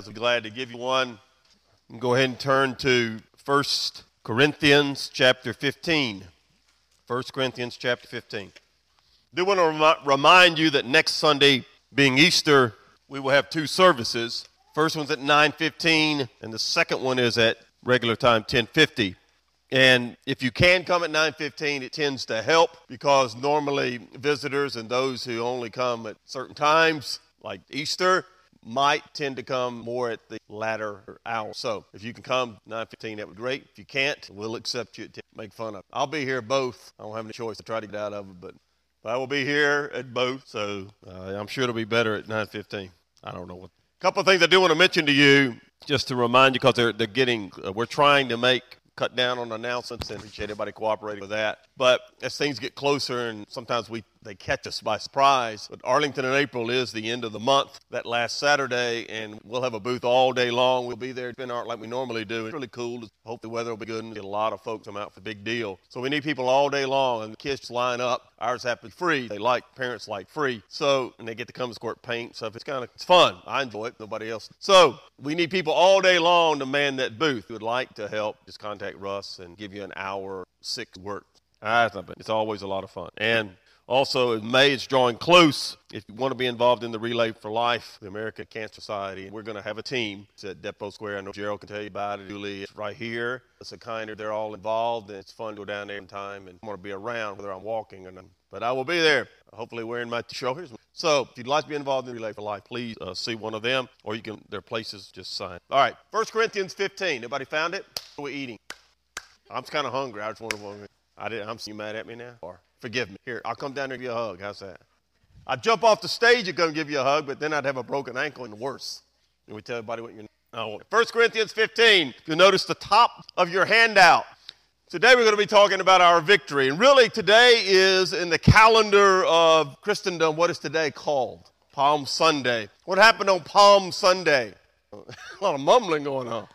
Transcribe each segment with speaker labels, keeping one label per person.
Speaker 1: I was glad to give you one. Go ahead and turn to 1 Corinthians chapter 15. 1 Corinthians chapter 15. I do want to rem- remind you that next Sunday, being Easter, we will have two services. First one's at 9:15 and the second one is at regular time 10:50. And if you can come at 9:15, it tends to help because normally visitors and those who only come at certain times, like Easter, might tend to come more at the latter hour. So if you can come 9:15, that would be great. If you can't, we'll accept you. To make fun of. I'll be here both. I don't have any choice to try to get out of it, but, but I will be here at both. So uh, I'm sure it'll be better at 9:15. I don't know what. A couple of things I do want to mention to you, just to remind you, because they're they're getting. Uh, we're trying to make cut down on announcements and appreciate everybody cooperating with that. But as things get closer and sometimes we they catch us by surprise. But Arlington in April is the end of the month, that last Saturday, and we'll have a booth all day long. We'll be there in art like we normally do. It's really cool. Hope the weather will be good and get a lot of folks come out for a big deal. So we need people all day long, and the kids line up. Ours be free. They like parents like free. So and they get to come and squirt paint stuff. It's kind of it's fun. I enjoy it. Nobody else. So we need people all day long to man that booth. Who would like to help? Just contact Russ and give you an hour six work. It's always a lot of fun. And also, in May, it's drawing close. If you want to be involved in the Relay for Life, the American Cancer Society, we're going to have a team. It's at Depot Square. I know Gerald can tell you about it. Julie, it's right here. It's a kind of, they're all involved, and it's fun to go down there in time. And I want to be around, whether I'm walking or not. But I will be there, hopefully wearing my shoulders. So if you'd like to be involved in Relay for Life, please uh, see one of them, or you can, their places, just sign. All right, 1 Corinthians 15. Everybody found it? Are eating? I'm kind of hungry. I just want to. I did. I'm. You mad at me now? Or forgive me. Here, I'll come down and give you a hug. How's that? I'd jump off the stage and come give you a hug, but then I'd have a broken ankle and worse. And we tell everybody what you're. Oh, 1 Corinthians 15. You'll notice the top of your handout. Today we're going to be talking about our victory. And really, today is in the calendar of Christendom, what is today called? Palm Sunday. What happened on Palm Sunday? a lot of mumbling going on.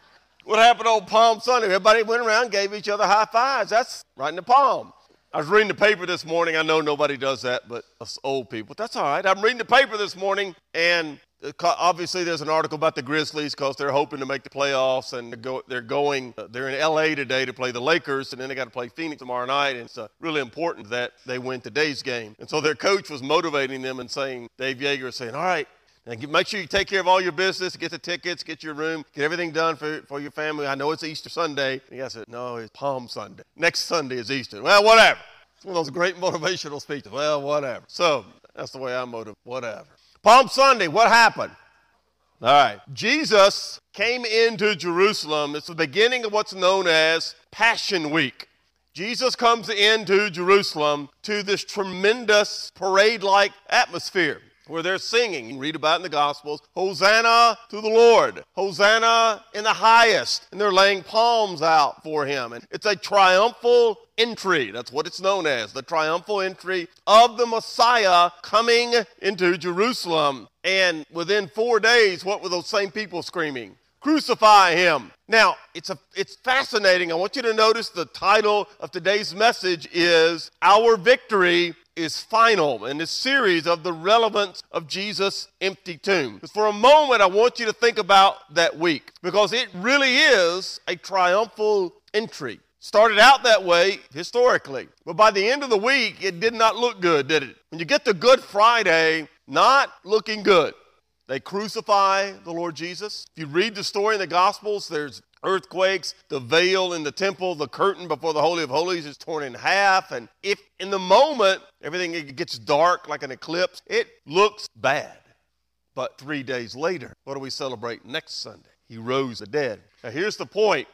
Speaker 1: What happened on Palm Sunday? Everybody went around, gave each other high fives. That's right in the palm. I was reading the paper this morning. I know nobody does that, but us old people. That's all right. I'm reading the paper this morning, and obviously there's an article about the Grizzlies because they're hoping to make the playoffs, and they're, go, they're going. Uh, they're in L.A. today to play the Lakers, and then they got to play Phoenix tomorrow night. And it's uh, really important that they win today's game. And so their coach was motivating them and saying, Dave Joerger is saying, "All right, make sure you take care of all your business, get the tickets, get your room, get everything done for, for your family. I know it's Easter Sunday. And I said, no, it's Palm Sunday. Next Sunday is Easter. Well, whatever. It's one of those great motivational speeches. Well, whatever. So that's the way I motivate. Whatever. Palm Sunday, what happened? All right. Jesus came into Jerusalem. It's the beginning of what's known as Passion Week. Jesus comes into Jerusalem to this tremendous parade like atmosphere where they're singing. You read about in the Gospels, Hosanna to the Lord, Hosanna in the highest. And they're laying palms out for him. And it's a triumphal entry. That's what it's known as the triumphal entry of the Messiah coming into Jerusalem. And within four days, what were those same people screaming? Crucify him. Now, it's, a, it's fascinating. I want you to notice the title of today's message is Our Victory is final in this series of the relevance of Jesus' empty tomb. For a moment, I want you to think about that week because it really is a triumphal entry. Started out that way historically, but by the end of the week, it did not look good, did it? When you get to Good Friday, not looking good. They crucify the Lord Jesus. If you read the story in the Gospels, there's earthquakes, the veil in the temple, the curtain before the Holy of Holies is torn in half. And if in the moment everything gets dark like an eclipse, it looks bad. But three days later, what do we celebrate next Sunday? He rose the dead. Now here's the point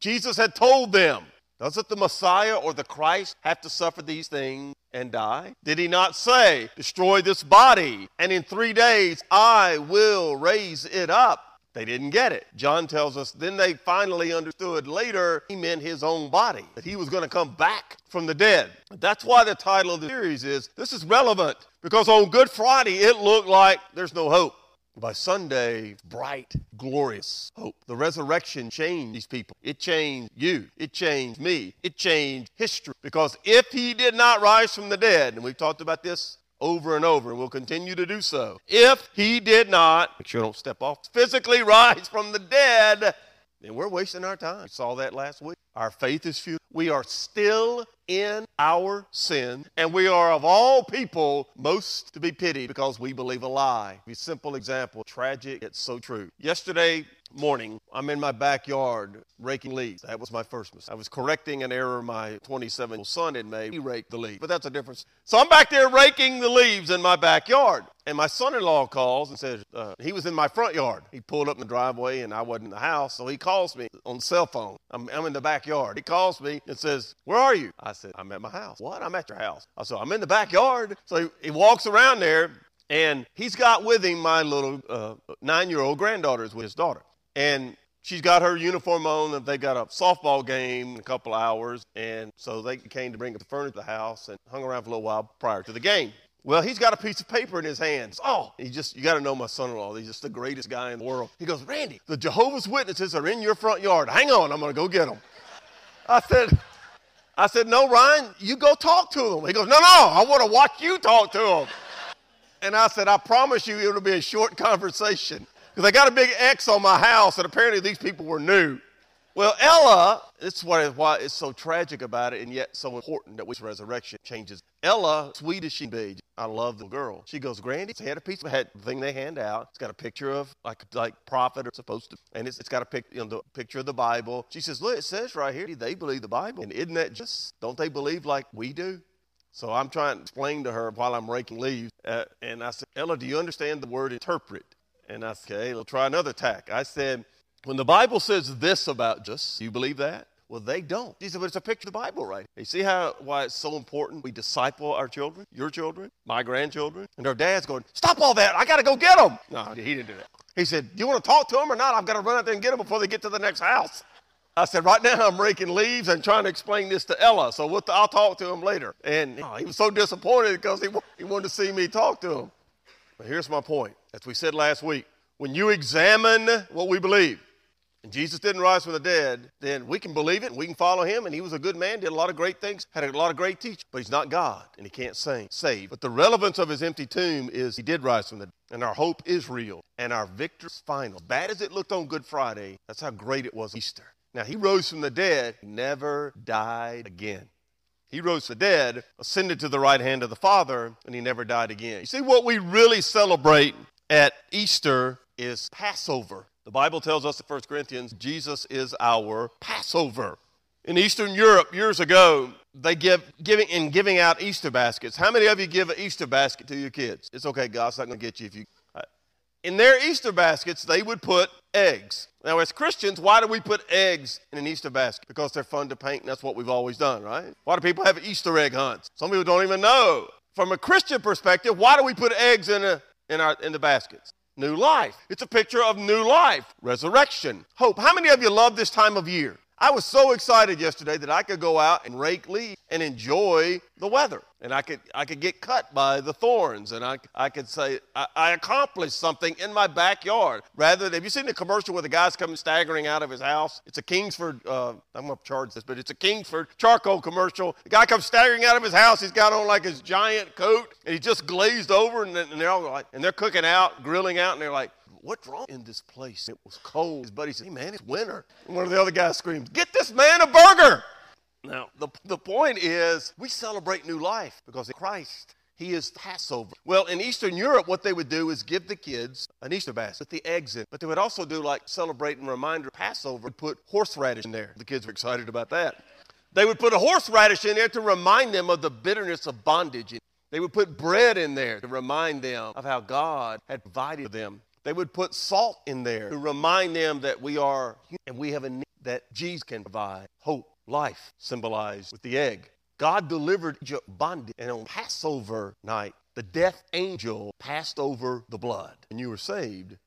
Speaker 1: Jesus had told them, doesn't the Messiah or the Christ have to suffer these things and die? Did he not say, Destroy this body, and in three days I will raise it up? They didn't get it. John tells us, then they finally understood later he meant his own body, that he was going to come back from the dead. That's why the title of the series is This is relevant, because on Good Friday it looked like there's no hope. By Sunday, bright, glorious hope. The resurrection changed these people. It changed you. It changed me. It changed history. Because if he did not rise from the dead, and we've talked about this over and over, and will continue to do so. If he did not, make sure don't step off, physically rise from the dead, then we're wasting our time. We saw that last week. Our faith is futile. We are still in our sin, and we are of all people most to be pitied because we believe a lie. A simple example, tragic, it's so true. Yesterday, morning, I'm in my backyard raking leaves. That was my first mistake. I was correcting an error my 27 year old son had made. He raked the leaves, but that's a difference. So I'm back there raking the leaves in my backyard. And my son in law calls and says, uh, he was in my front yard. He pulled up in the driveway and I wasn't in the house. So he calls me on the cell phone. I'm, I'm in the backyard. He calls me and says, Where are you? I said, I'm at my house. What? I'm at your house. I said, I'm in the backyard. So he, he walks around there and he's got with him my little uh, nine year old granddaughter, with his daughter. And she's got her uniform on and they got a softball game in a couple hours. And so they came to bring up the furniture to the house and hung around for a little while prior to the game. Well he's got a piece of paper in his hands. Oh he just you got to know my son-in-law. He's just the greatest guy in the world. He goes randy the jehovah's witnesses are in your front yard. Hang on i'm going to go get them i said i said no ryan you go talk to them he goes no no i want to watch you talk to them and i said i promise you it'll be a short conversation because they got a big X on my house, and apparently these people were new. Well, Ella, this is why it's so tragic about it, and yet so important that which resurrection changes. Ella, sweet as she be, I love the girl. She goes, Grandy, it's had a piece of head thing they hand out. It's got a picture of like like prophet or supposed to, and it's, it's got a pic, you know, the picture of the Bible. She says, look, it says right here they believe the Bible, and isn't that just? Don't they believe like we do? So I'm trying to explain to her while I'm raking leaves, uh, and I said, Ella, do you understand the word interpret? And I said, okay, we'll try another tack. I said, when the Bible says this about just, you believe that? Well, they don't. He said, but it's a picture of the Bible, right? You see how why it's so important we disciple our children, your children, my grandchildren? And our dad's going, stop all that. I got to go get them. No, he didn't do that. He said, do you want to talk to them or not? I've got to run out there and get them before they get to the next house. I said, right now I'm raking leaves and trying to explain this to Ella, so we'll, I'll talk to him later. And oh, he was so disappointed because he, he wanted to see me talk to him. But here's my point. As we said last week, when you examine what we believe, and Jesus didn't rise from the dead, then we can believe it and we can follow him. And he was a good man, did a lot of great things, had a lot of great teaching, but he's not God and he can't save. But the relevance of his empty tomb is he did rise from the dead, and our hope is real, and our victory's final. Bad as it looked on Good Friday, that's how great it was Easter. Now, he rose from the dead, never died again. He rose the dead, ascended to the right hand of the Father, and he never died again. You see, what we really celebrate at Easter is Passover. The Bible tells us in 1 Corinthians, Jesus is our Passover. In Eastern Europe, years ago, they give giving in giving out Easter baskets. How many of you give an Easter basket to your kids? It's okay, God's not going to get you if you. In their Easter baskets, they would put eggs. Now, as Christians, why do we put eggs in an Easter basket? Because they're fun to paint, and that's what we've always done, right? Why do people have Easter egg hunts? Some people don't even know. From a Christian perspective, why do we put eggs in a in our in the baskets? New life. It's a picture of new life, resurrection, hope. How many of you love this time of year? I was so excited yesterday that I could go out and rake leaves and enjoy the weather. And I could, I could get cut by the thorns. And I, I could say, I, I accomplished something in my backyard. Rather than, have you seen the commercial where the guy's coming staggering out of his house? It's a Kingsford, uh, I'm going to charge this, but it's a Kingsford charcoal commercial. The guy comes staggering out of his house. He's got on like his giant coat and he just glazed over. And, and they're all like, and they're cooking out, grilling out. And they're like, what's wrong in this place? It was cold. His buddy said, hey, man, it's winter. And one of the other guys screams, get this man a burger. Now, the, the point is, we celebrate new life because Christ, he is Passover. Well, in Eastern Europe, what they would do is give the kids an Easter basket with the eggs in. But they would also do like celebrate and reminder Passover, put horseradish in there. The kids were excited about that. They would put a horseradish in there to remind them of the bitterness of bondage. They would put bread in there to remind them of how God had provided for them they would put salt in there to remind them that we are and we have a need that Jesus can provide hope, life, symbolized with the egg. God delivered Egypt bondage, and on Passover night, the death angel passed over the blood, and you were saved,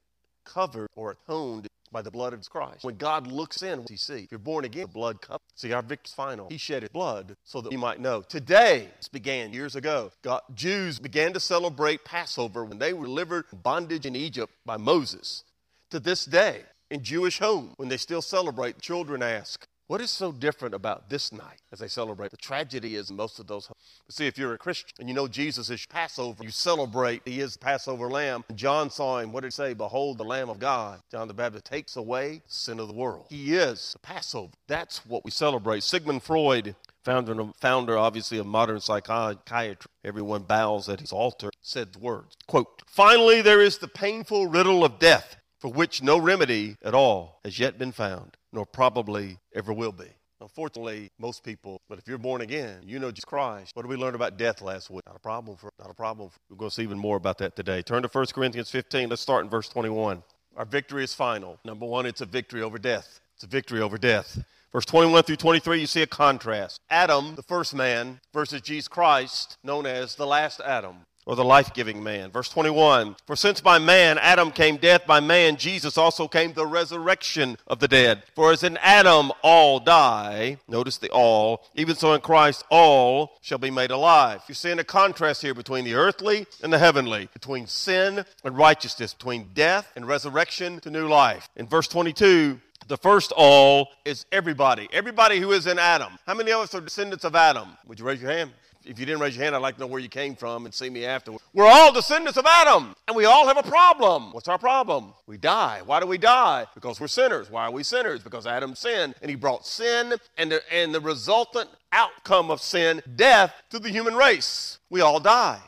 Speaker 1: covered, or atoned by the blood of Christ. When God looks in, what he see? If you're born again, the blood comes. See, our victor's final. He shed his blood so that we might know. Today, this began years ago. God, Jews began to celebrate Passover when they were delivered bondage in Egypt by Moses. To this day, in Jewish home, when they still celebrate, children ask, What is so different about this night as they celebrate? The tragedy is most of those. See, if you're a Christian and you know Jesus is Passover, you celebrate He is Passover Lamb. John saw Him. What did it say? Behold, the Lamb of God. John the Baptist takes away the sin of the world. He is the Passover. That's what we celebrate. Sigmund Freud founder, founder obviously of modern psychiatry, everyone bows at his altar, said the words, quote, Finally, there is the painful riddle of death, for which no remedy at all has yet been found, nor probably ever will be. Unfortunately, most people, but if you're born again, you know Jesus Christ. What did we learn about death last week? Not a problem for, not a problem. For, we're going to see even more about that today. Turn to 1 Corinthians 15. Let's start in verse 21. Our victory is final. Number one, it's a victory over death. It's a victory over death. Verse 21 through 23, you see a contrast. Adam, the first man, versus Jesus Christ, known as the last Adam or the life giving man. Verse 21 For since by man Adam came death, by man Jesus also came the resurrection of the dead. For as in Adam all die, notice the all, even so in Christ all shall be made alive. You're seeing a contrast here between the earthly and the heavenly, between sin and righteousness, between death and resurrection to new life. In verse 22, the first all is everybody. Everybody who is in Adam. How many of us are descendants of Adam? Would you raise your hand? If you didn't raise your hand, I'd like to know where you came from and see me after. We're all descendants of Adam, and we all have a problem. What's our problem? We die. Why do we die? Because we're sinners. Why are we sinners? Because Adam sinned, and he brought sin and the, and the resultant outcome of sin, death, to the human race. We all die.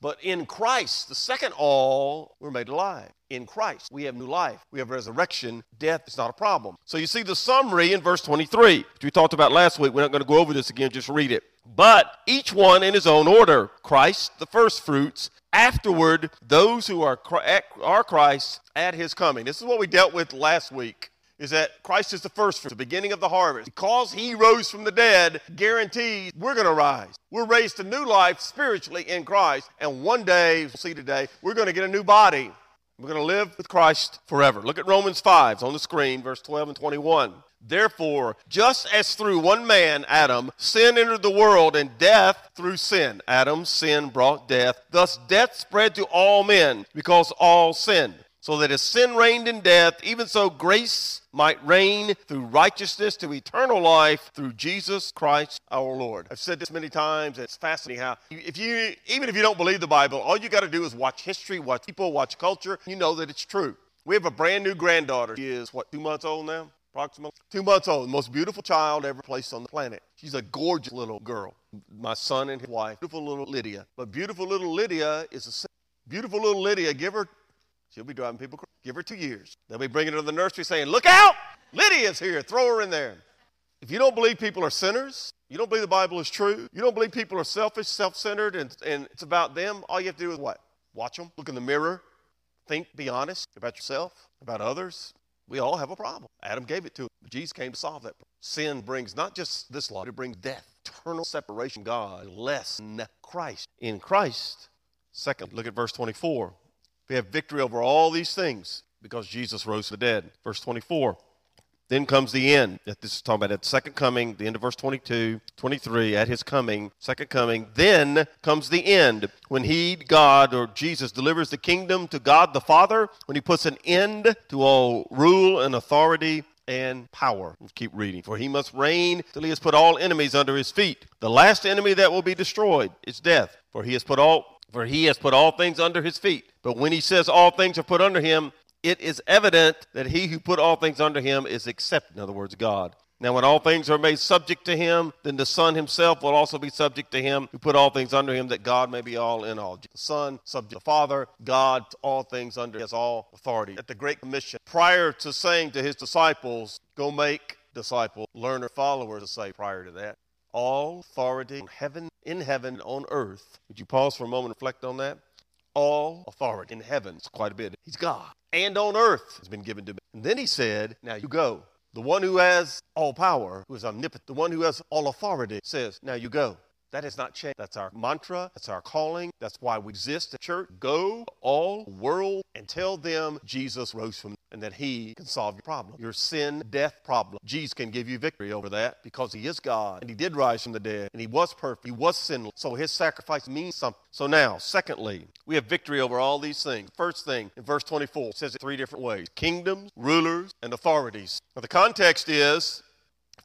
Speaker 1: But in Christ, the second all, we're made alive. In Christ, we have new life. We have resurrection. Death is not a problem. So you see the summary in verse 23, which we talked about last week. We're not going to go over this again, just read it. But each one in his own order Christ, the first fruits, afterward, those who are, are Christ at his coming. This is what we dealt with last week is that Christ is the first fruit, the beginning of the harvest. Because he rose from the dead, guarantees we're going to rise. We're raised to new life spiritually in Christ. And one day, we'll see today, we're going to get a new body. We're going to live with Christ forever. Look at Romans 5, it's on the screen, verse 12 and 21. Therefore, just as through one man, Adam, sin entered the world, and death through sin, Adam's sin brought death. Thus, death spread to all men because all sinned so that as sin reigned in death, even so grace might reign through righteousness to eternal life through Jesus Christ our Lord. I've said this many times, it's fascinating how if you even if you don't believe the Bible, all you got to do is watch history, watch people, watch culture, you know that it's true. We have a brand new granddaughter. She is what, two months old now? Approximately two months old, the most beautiful child ever placed on the planet. She's a gorgeous little girl. My son and his wife, beautiful little Lydia. But beautiful little Lydia is a beautiful little Lydia. Give her She'll be driving people crazy. Give her two years. They'll be bringing her to the nursery saying, Look out! Lydia's here. Throw her in there. If you don't believe people are sinners, you don't believe the Bible is true, you don't believe people are selfish, self centered, and, and it's about them, all you have to do is what? Watch them, look in the mirror, think, be honest about yourself, about others. We all have a problem. Adam gave it to him. Jesus came to solve that problem. Sin brings not just this law, it brings death, eternal separation God, less Christ. In Christ, second, look at verse 24. We have victory over all these things because Jesus rose from the dead. Verse 24. Then comes the end. This is talking about at the second coming, the end of verse 22, 23, at his coming, second coming. Then comes the end when he, God, or Jesus, delivers the kingdom to God the Father, when he puts an end to all rule and authority and power. Let's keep reading. For he must reign till he has put all enemies under his feet. The last enemy that will be destroyed is death. For he has put all for he has put all things under his feet. But when he says all things are put under him, it is evident that he who put all things under him is accepted, in other words, God. Now, when all things are made subject to him, then the Son himself will also be subject to him who put all things under him, that God may be all in all. The Son, subject to the Father, God, all things under, has all authority. At the Great Commission, prior to saying to his disciples, go make disciples, learner, followers, to say prior to that, all authority in heaven, in heaven, on earth. Would you pause for a moment and reflect on that? All authority in heaven, it's quite a bit. He's God. And on earth has been given to me. And then he said, Now you go. The one who has all power, who is omnipotent, the one who has all authority says, Now you go. That has not changed. That's our mantra. That's our calling. That's why we exist at church. Go all world and tell them Jesus rose from and that he can solve your problem. Your sin, death problem. Jesus can give you victory over that because he is God and he did rise from the dead and he was perfect. He was sinless. So his sacrifice means something. So now, secondly, we have victory over all these things. First thing in verse 24 says it three different ways kingdoms, rulers, and authorities. Now, the context is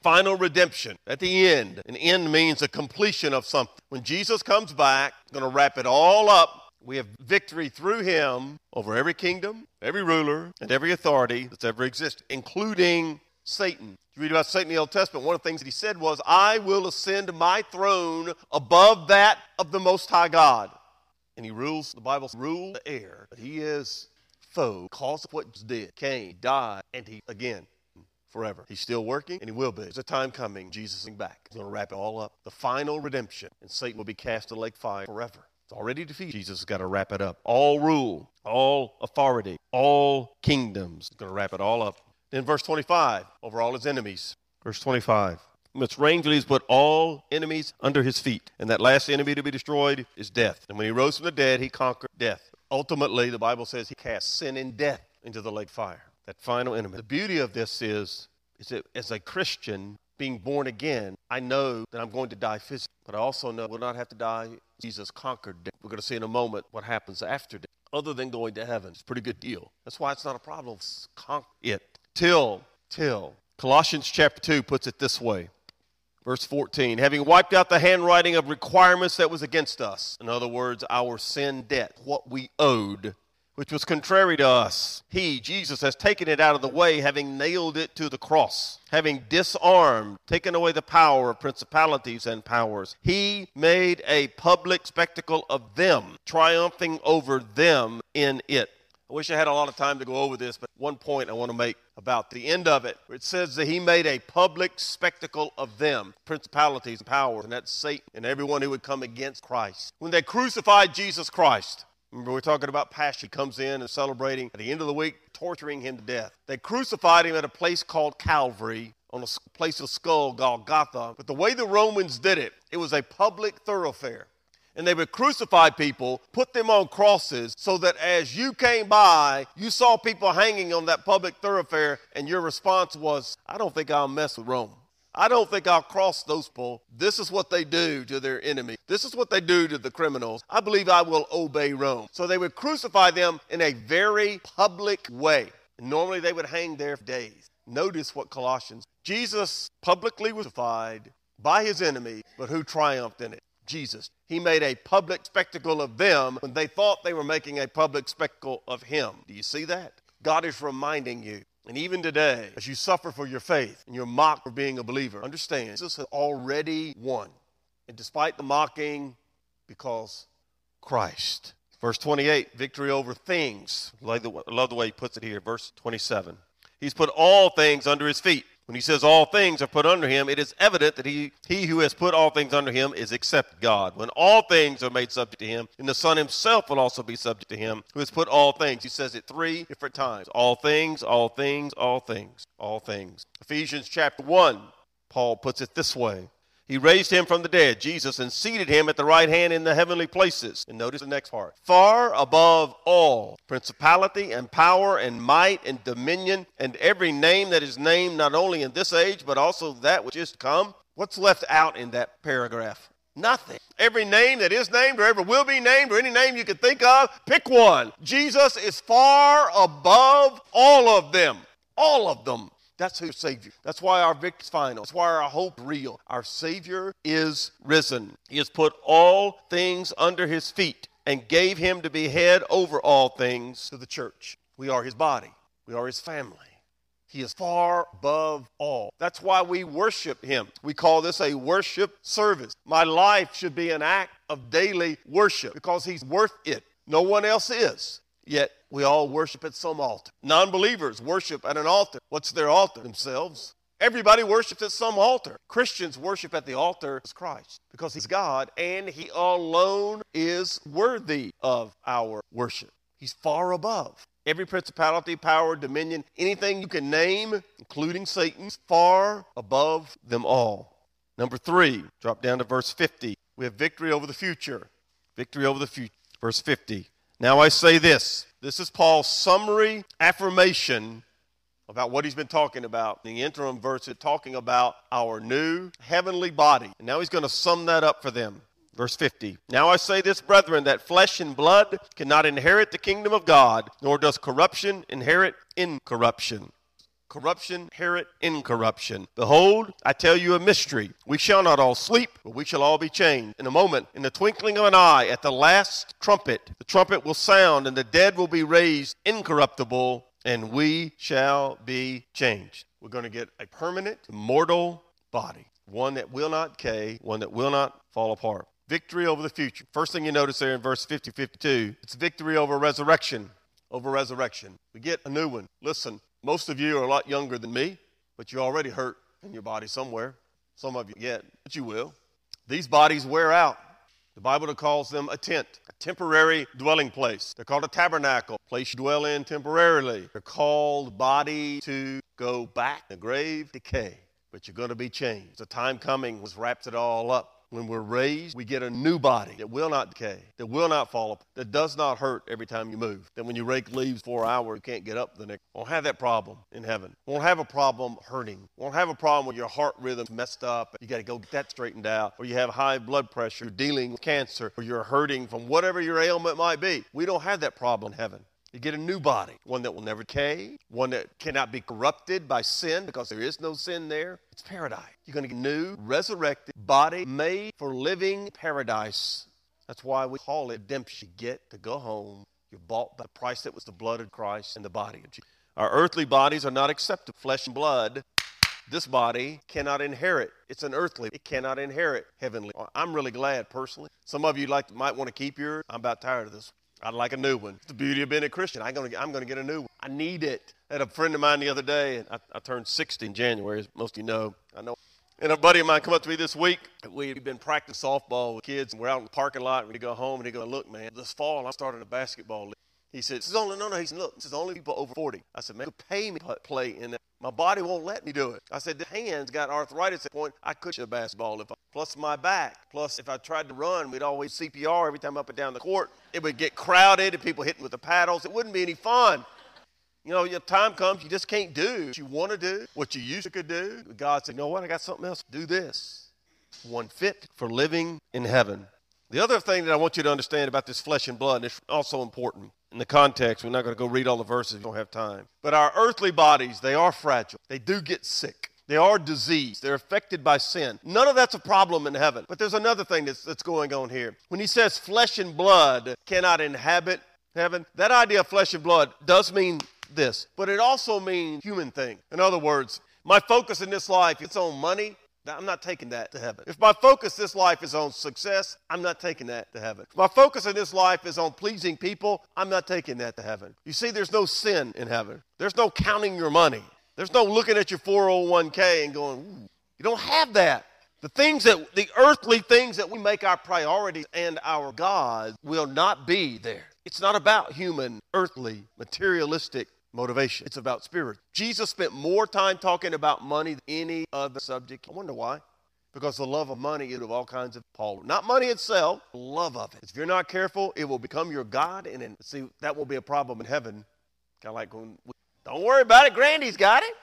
Speaker 1: final redemption at the end. An end means a completion of something. When Jesus comes back, going to wrap it all up. We have victory through him over every kingdom, every ruler, and every authority that's ever existed, including Satan. You read about Satan in the Old Testament, one of the things that he said was, I will ascend my throne above that of the Most High God. And he rules, the Bible rules the air, but he is foe, cause of what's dead, came, died, and he again forever. He's still working, and he will be. There's a time coming, Jesus is back. He's going to wrap it all up. The final redemption, and Satan will be cast to lake fire forever. It's already defeated. Jesus has got to wrap it up. All rule, all authority, all kingdoms. He's going to wrap it all up. Then verse 25, over all his enemies. Verse 25. Most strangely, he's put all enemies under his feet. And that last enemy to be destroyed is death. And when he rose from the dead, he conquered death. Ultimately, the Bible says he cast sin and death into the lake fire that final enemy. The beauty of this is, is that as a Christian being born again, I know that I'm going to die physically, but I also know we'll not have to die. Jesus conquered death. We're going to see in a moment what happens after death, other than going to heaven. It's a pretty good deal. That's why it's not a problem. Conquer it. Till, till. Colossians chapter 2 puts it this way. Verse 14, having wiped out the handwriting of requirements that was against us. In other words, our sin debt, what we owed which was contrary to us. He, Jesus, has taken it out of the way, having nailed it to the cross, having disarmed, taken away the power of principalities and powers. He made a public spectacle of them, triumphing over them in it. I wish I had a lot of time to go over this, but one point I want to make about the end of it. It says that he made a public spectacle of them, principalities and powers, and that's Satan and everyone who would come against Christ. When they crucified Jesus Christ, Remember, we're talking about passion. He comes in and celebrating at the end of the week, torturing him to death. They crucified him at a place called Calvary on a place of skull, Golgotha. But the way the Romans did it, it was a public thoroughfare. And they would crucify people, put them on crosses, so that as you came by, you saw people hanging on that public thoroughfare, and your response was, I don't think I'll mess with Rome. I don't think I'll cross those people. This is what they do to their enemy. This is what they do to the criminals. I believe I will obey Rome. So they would crucify them in a very public way. Normally they would hang there for days. Notice what Colossians. Jesus publicly was crucified by his enemy, but who triumphed in it? Jesus. He made a public spectacle of them when they thought they were making a public spectacle of him. Do you see that? God is reminding you and even today, as you suffer for your faith and you're mocked for being a believer, understand Jesus has already won. And despite the mocking, because Christ. Verse 28, victory over things. I love the way he puts it here. Verse 27. He's put all things under his feet. When he says all things are put under him, it is evident that he, he who has put all things under him is except God. When all things are made subject to him, and the Son himself will also be subject to him who has put all things. He says it three different times. All things, all things, all things, all things. Ephesians chapter 1, Paul puts it this way. He raised him from the dead, Jesus, and seated him at the right hand in the heavenly places. And notice the next part. Far above all principality and power and might and dominion and every name that is named not only in this age, but also that which is to come. What's left out in that paragraph? Nothing. Every name that is named or ever will be named or any name you can think of, pick one. Jesus is far above all of them. All of them. That's who Savior. That's why our victory's final. That's why our hope real. Our Savior is risen. He has put all things under his feet and gave him to be head over all things to the church. We are his body. We are his family. He is far above all. That's why we worship him. We call this a worship service. My life should be an act of daily worship because he's worth it. No one else is. Yet we all worship at some altar. Non believers worship at an altar. What's their altar? Themselves. Everybody worships at some altar. Christians worship at the altar of Christ because He's God and He alone is worthy of our worship. He's far above. Every principality, power, dominion, anything you can name, including Satan's, far above them all. Number three, drop down to verse 50. We have victory over the future. Victory over the future. Verse 50. Now I say this this is Paul's summary affirmation about what he's been talking about. The interim verse is talking about our new heavenly body. And now he's going to sum that up for them. Verse 50. Now I say this, brethren, that flesh and blood cannot inherit the kingdom of God, nor does corruption inherit incorruption. Corruption, inherit incorruption. Behold, I tell you a mystery. We shall not all sleep, but we shall all be changed. In a moment, in the twinkling of an eye, at the last trumpet, the trumpet will sound, and the dead will be raised incorruptible, and we shall be changed. We're going to get a permanent, mortal body, one that will not decay, one that will not fall apart. Victory over the future. First thing you notice there in verse 50 52, it's victory over resurrection. Over resurrection. We get a new one. Listen, most of you are a lot younger than me, but you're already hurt in your body somewhere. Some of you yet, but you will. These bodies wear out. The Bible calls them a tent, a temporary dwelling place. They're called a tabernacle, place you dwell in temporarily. They're called body to go back, the grave, decay. But you're going to be changed. The time coming was wrapped it all up. When we're raised, we get a new body that will not decay, that will not fall apart, that does not hurt every time you move. That when you rake leaves for an hour, you can't get up the next. Won't have that problem in heaven. Won't have a problem hurting. Won't have a problem with your heart rhythm messed up. You got to go get that straightened out. Or you have high blood pressure, you're dealing with cancer, or you're hurting from whatever your ailment might be. We don't have that problem in heaven. You get a new body, one that will never decay, one that cannot be corrupted by sin because there is no sin there. It's paradise. You're going to get a new, resurrected body made for living paradise. That's why we call it redemption. You get to go home. You're bought by the price that was the blood of Christ and the body of Jesus. Our earthly bodies are not acceptable. Flesh and blood this body cannot inherit. It's an earthly. It cannot inherit heavenly. I'm really glad personally. Some of you like might want to keep yours. I'm about tired of this. I'd like a new one. It's the beauty of being a Christian. I'm going to, I'm going to get a new one. I need it. I had a friend of mine the other day, and I, I turned 60 in January, as most of you know. I know. And a buddy of mine come up to me this week. We've been practicing softball with kids, and we're out in the parking lot, and we go home, and he goes, look, man, this fall I started a basketball league. He said, this is only, no, no, he said, look, this is only people over 40. I said, man, pay me to play in that. My body won't let me do it. I said, the hands got arthritis at the point I couldn't a basketball if I, plus my back. Plus, if I tried to run, we'd always CPR every time up and down the court. It would get crowded and people hitting with the paddles. It wouldn't be any fun. You know, your time comes, you just can't do what you want to do, what you used to could do. God said, you know what, I got something else. Do this. One fit for living in heaven. The other thing that I want you to understand about this flesh and blood, and it's also important in the context, we're not going to go read all the verses, we don't have time. But our earthly bodies, they are fragile. They do get sick. They are diseased. They're affected by sin. None of that's a problem in heaven. But there's another thing that's, that's going on here. When he says flesh and blood cannot inhabit heaven, that idea of flesh and blood does mean this, but it also means human thing. In other words, my focus in this life is on money, I'm not taking that to heaven. If my focus this life is on success, I'm not taking that to heaven. If my focus in this life is on pleasing people, I'm not taking that to heaven. You see, there's no sin in heaven. There's no counting your money. There's no looking at your 401k and going, Ooh. you don't have that. The things that, the earthly things that we make our priorities and our God will not be there. It's not about human, earthly, materialistic motivation. It's about spirit. Jesus spent more time talking about money than any other subject. I wonder why. Because the love of money is of all kinds of Paul. Not money itself, love of it. If you're not careful, it will become your God, and then, see that will be a problem in heaven. Kind of like going, don't worry about it, Grandy's got it.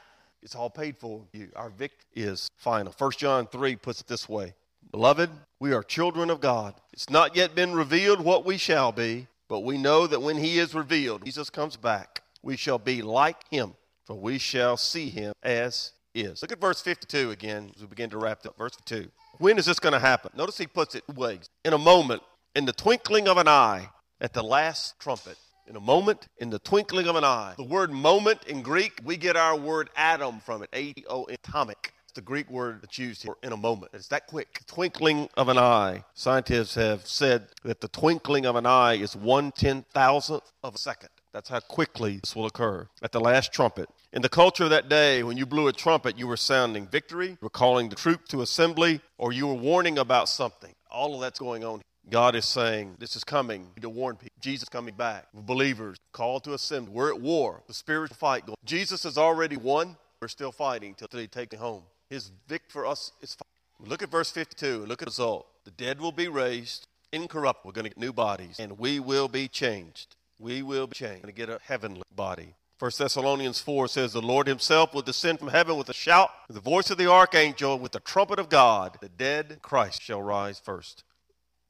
Speaker 1: It's all paid for you. Our victory is final. 1 John 3 puts it this way Beloved, we are children of God. It's not yet been revealed what we shall be, but we know that when He is revealed, Jesus comes back we shall be like him, for we shall see him as is. Look at verse 52 again as we begin to wrap up. Verse 2. When is this going to happen? Notice he puts it ways. In a moment, in the twinkling of an eye, at the last trumpet. In a moment, in the twinkling of an eye. The word moment in Greek, we get our word atom from it, A O atomic. It's the Greek word that's used here in a moment. It's that quick. Twinkling of an eye. Scientists have said that the twinkling of an eye is one ten thousandth of a second. That's how quickly this will occur. At the last trumpet. In the culture of that day, when you blew a trumpet, you were sounding victory, you were calling the troop to assembly, or you were warning about something. All of that's going on. God is saying, This is coming to warn people. Jesus coming back. Believers called to assembly. We're at war. The spiritual fight going. Jesus has already won. We're still fighting till he takes home. His victory for us is fight. Look at verse 52. Look at the result. The dead will be raised incorruptible. We're going to get new bodies, and we will be changed we will be changed and get a heavenly body. 1 Thessalonians 4 says, The Lord himself will descend from heaven with a shout, with the voice of the archangel, with the trumpet of God. The dead Christ shall rise first.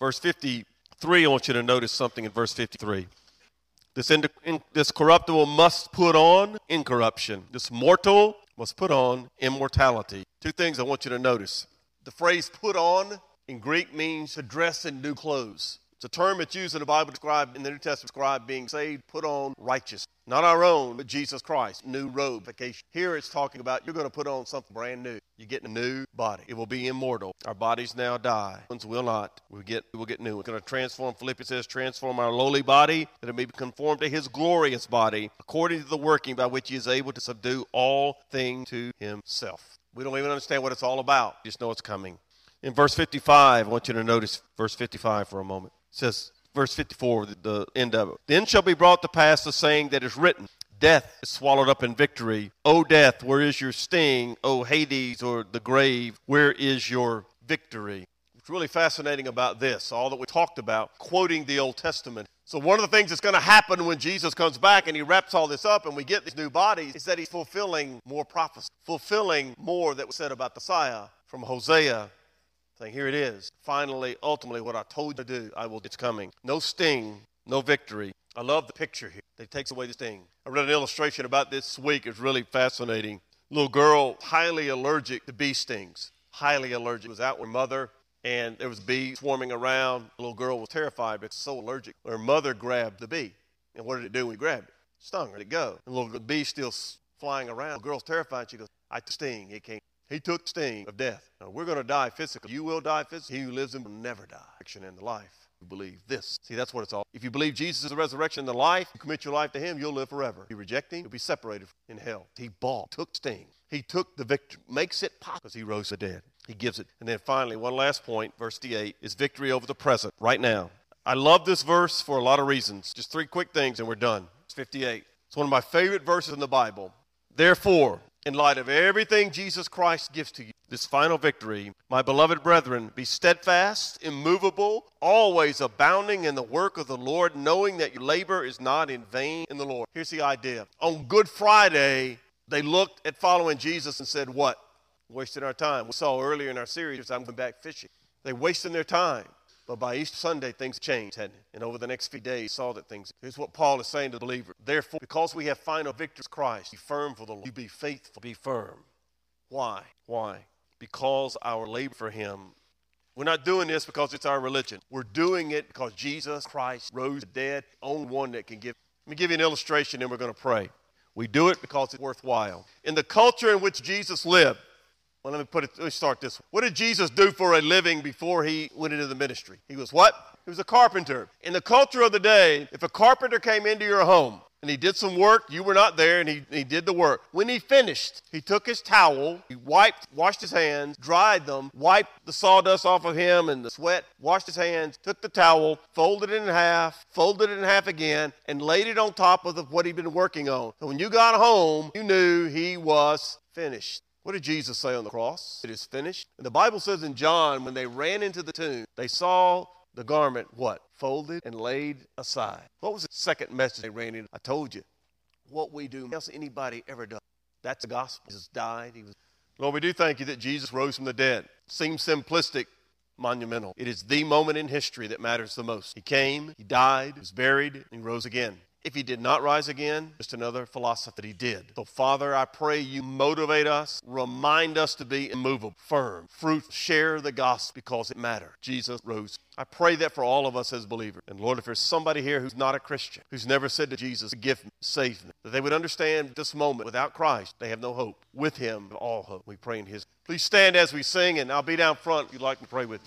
Speaker 1: Verse 53, I want you to notice something in verse 53. This, in, this corruptible must put on incorruption. This mortal must put on immortality. Two things I want you to notice. The phrase put on in Greek means to dress in new clothes. It's a term that's used in the Bible described in the New Testament, describe being saved, put on righteous. Not our own, but Jesus Christ, new robe. Here it's talking about you're going to put on something brand new. You're getting a new body. It will be immortal. Our bodies now die. Ones will not. We get we will get new. We're going to transform. Philippians says, transform our lowly body that it may be conformed to His glorious body, according to the working by which He is able to subdue all things to Himself. We don't even understand what it's all about. Just know it's coming. In verse 55, I want you to notice verse 55 for a moment says, verse 54, the, the end of it. Then shall be brought to pass the saying that is written Death is swallowed up in victory. O death, where is your sting? O Hades, or the grave, where is your victory? What's really fascinating about this, all that we talked about, quoting the Old Testament. So, one of the things that's going to happen when Jesus comes back and he wraps all this up and we get these new bodies is that he's fulfilling more prophecy, fulfilling more that was said about the Messiah from Hosea Here it is. Finally, ultimately, what I told you to do, I will, it's coming. No sting, no victory. I love the picture here. It takes away the sting. I read an illustration about this week. It's really fascinating. Little girl, highly allergic to bee stings. Highly allergic. Was out with her mother, and there was bees swarming around. The little girl was terrified but so allergic. Her mother grabbed the bee. And what did it do when we grabbed it? Stung. Let it go. The little bee still flying around. The girl's terrified. She goes, I sting. It came. He took sting of death. Now, we're going to die physically. You will die physically. He who lives in will never die. Action in the life. You believe this. See, that's what it's all. If you believe Jesus is the resurrection and the life, you commit your life to Him, you'll live forever. You reject Him, you'll be separated in hell. He bought, took sting. He took the victory, makes it possible because He rose the dead. He gives it. And then finally, one last point, verse 8, is victory over the present, right now. I love this verse for a lot of reasons. Just three quick things and we're done. It's 58. It's one of my favorite verses in the Bible. Therefore, in light of everything Jesus Christ gives to you, this final victory, my beloved brethren, be steadfast, immovable, always abounding in the work of the Lord, knowing that your labor is not in vain in the Lord. Here's the idea. On Good Friday, they looked at following Jesus and said, What? Wasting our time. We saw earlier in our series, I'm going back fishing. They wasting their time. But by Easter Sunday, things changed, hadn't it? And over the next few days, saw that things. Here's what Paul is saying to the believer. Therefore, because we have final victory Christ, be firm for the Lord. You be faithful, be firm. Why? Why? Because our labor for Him. We're not doing this because it's our religion. We're doing it because Jesus Christ rose the dead, only one that can give. Let me give you an illustration, and we're going to pray. We do it because it's worthwhile. In the culture in which Jesus lived, well, let me put it, let me start this. What did Jesus do for a living before he went into the ministry? He was what? He was a carpenter. In the culture of the day, if a carpenter came into your home and he did some work, you were not there, and he, he did the work. When he finished, he took his towel, he wiped, washed his hands, dried them, wiped the sawdust off of him and the sweat, washed his hands, took the towel, folded it in half, folded it in half again, and laid it on top of the, what he'd been working on. So when you got home, you knew he was finished. What did Jesus say on the cross? It is finished. And the Bible says in John, when they ran into the tomb, they saw the garment, what? Folded and laid aside. What was the second message they ran in? I told you. What we do, else anybody ever done. That's the gospel. Jesus died. He was. Lord, we do thank you that Jesus rose from the dead. Seems simplistic, monumental. It is the moment in history that matters the most. He came, he died, he was buried, and he rose again. If he did not rise again, just another philosophy that he did. So, Father, I pray you motivate us, remind us to be immovable, firm, fruit, share the gospel because it matters. Jesus rose. I pray that for all of us as believers. And Lord, if there's somebody here who's not a Christian, who's never said to Jesus, Give me, save me, that they would understand this moment without Christ, they have no hope. With him, all hope. We pray in his. Please stand as we sing, and I'll be down front if you'd like to pray with.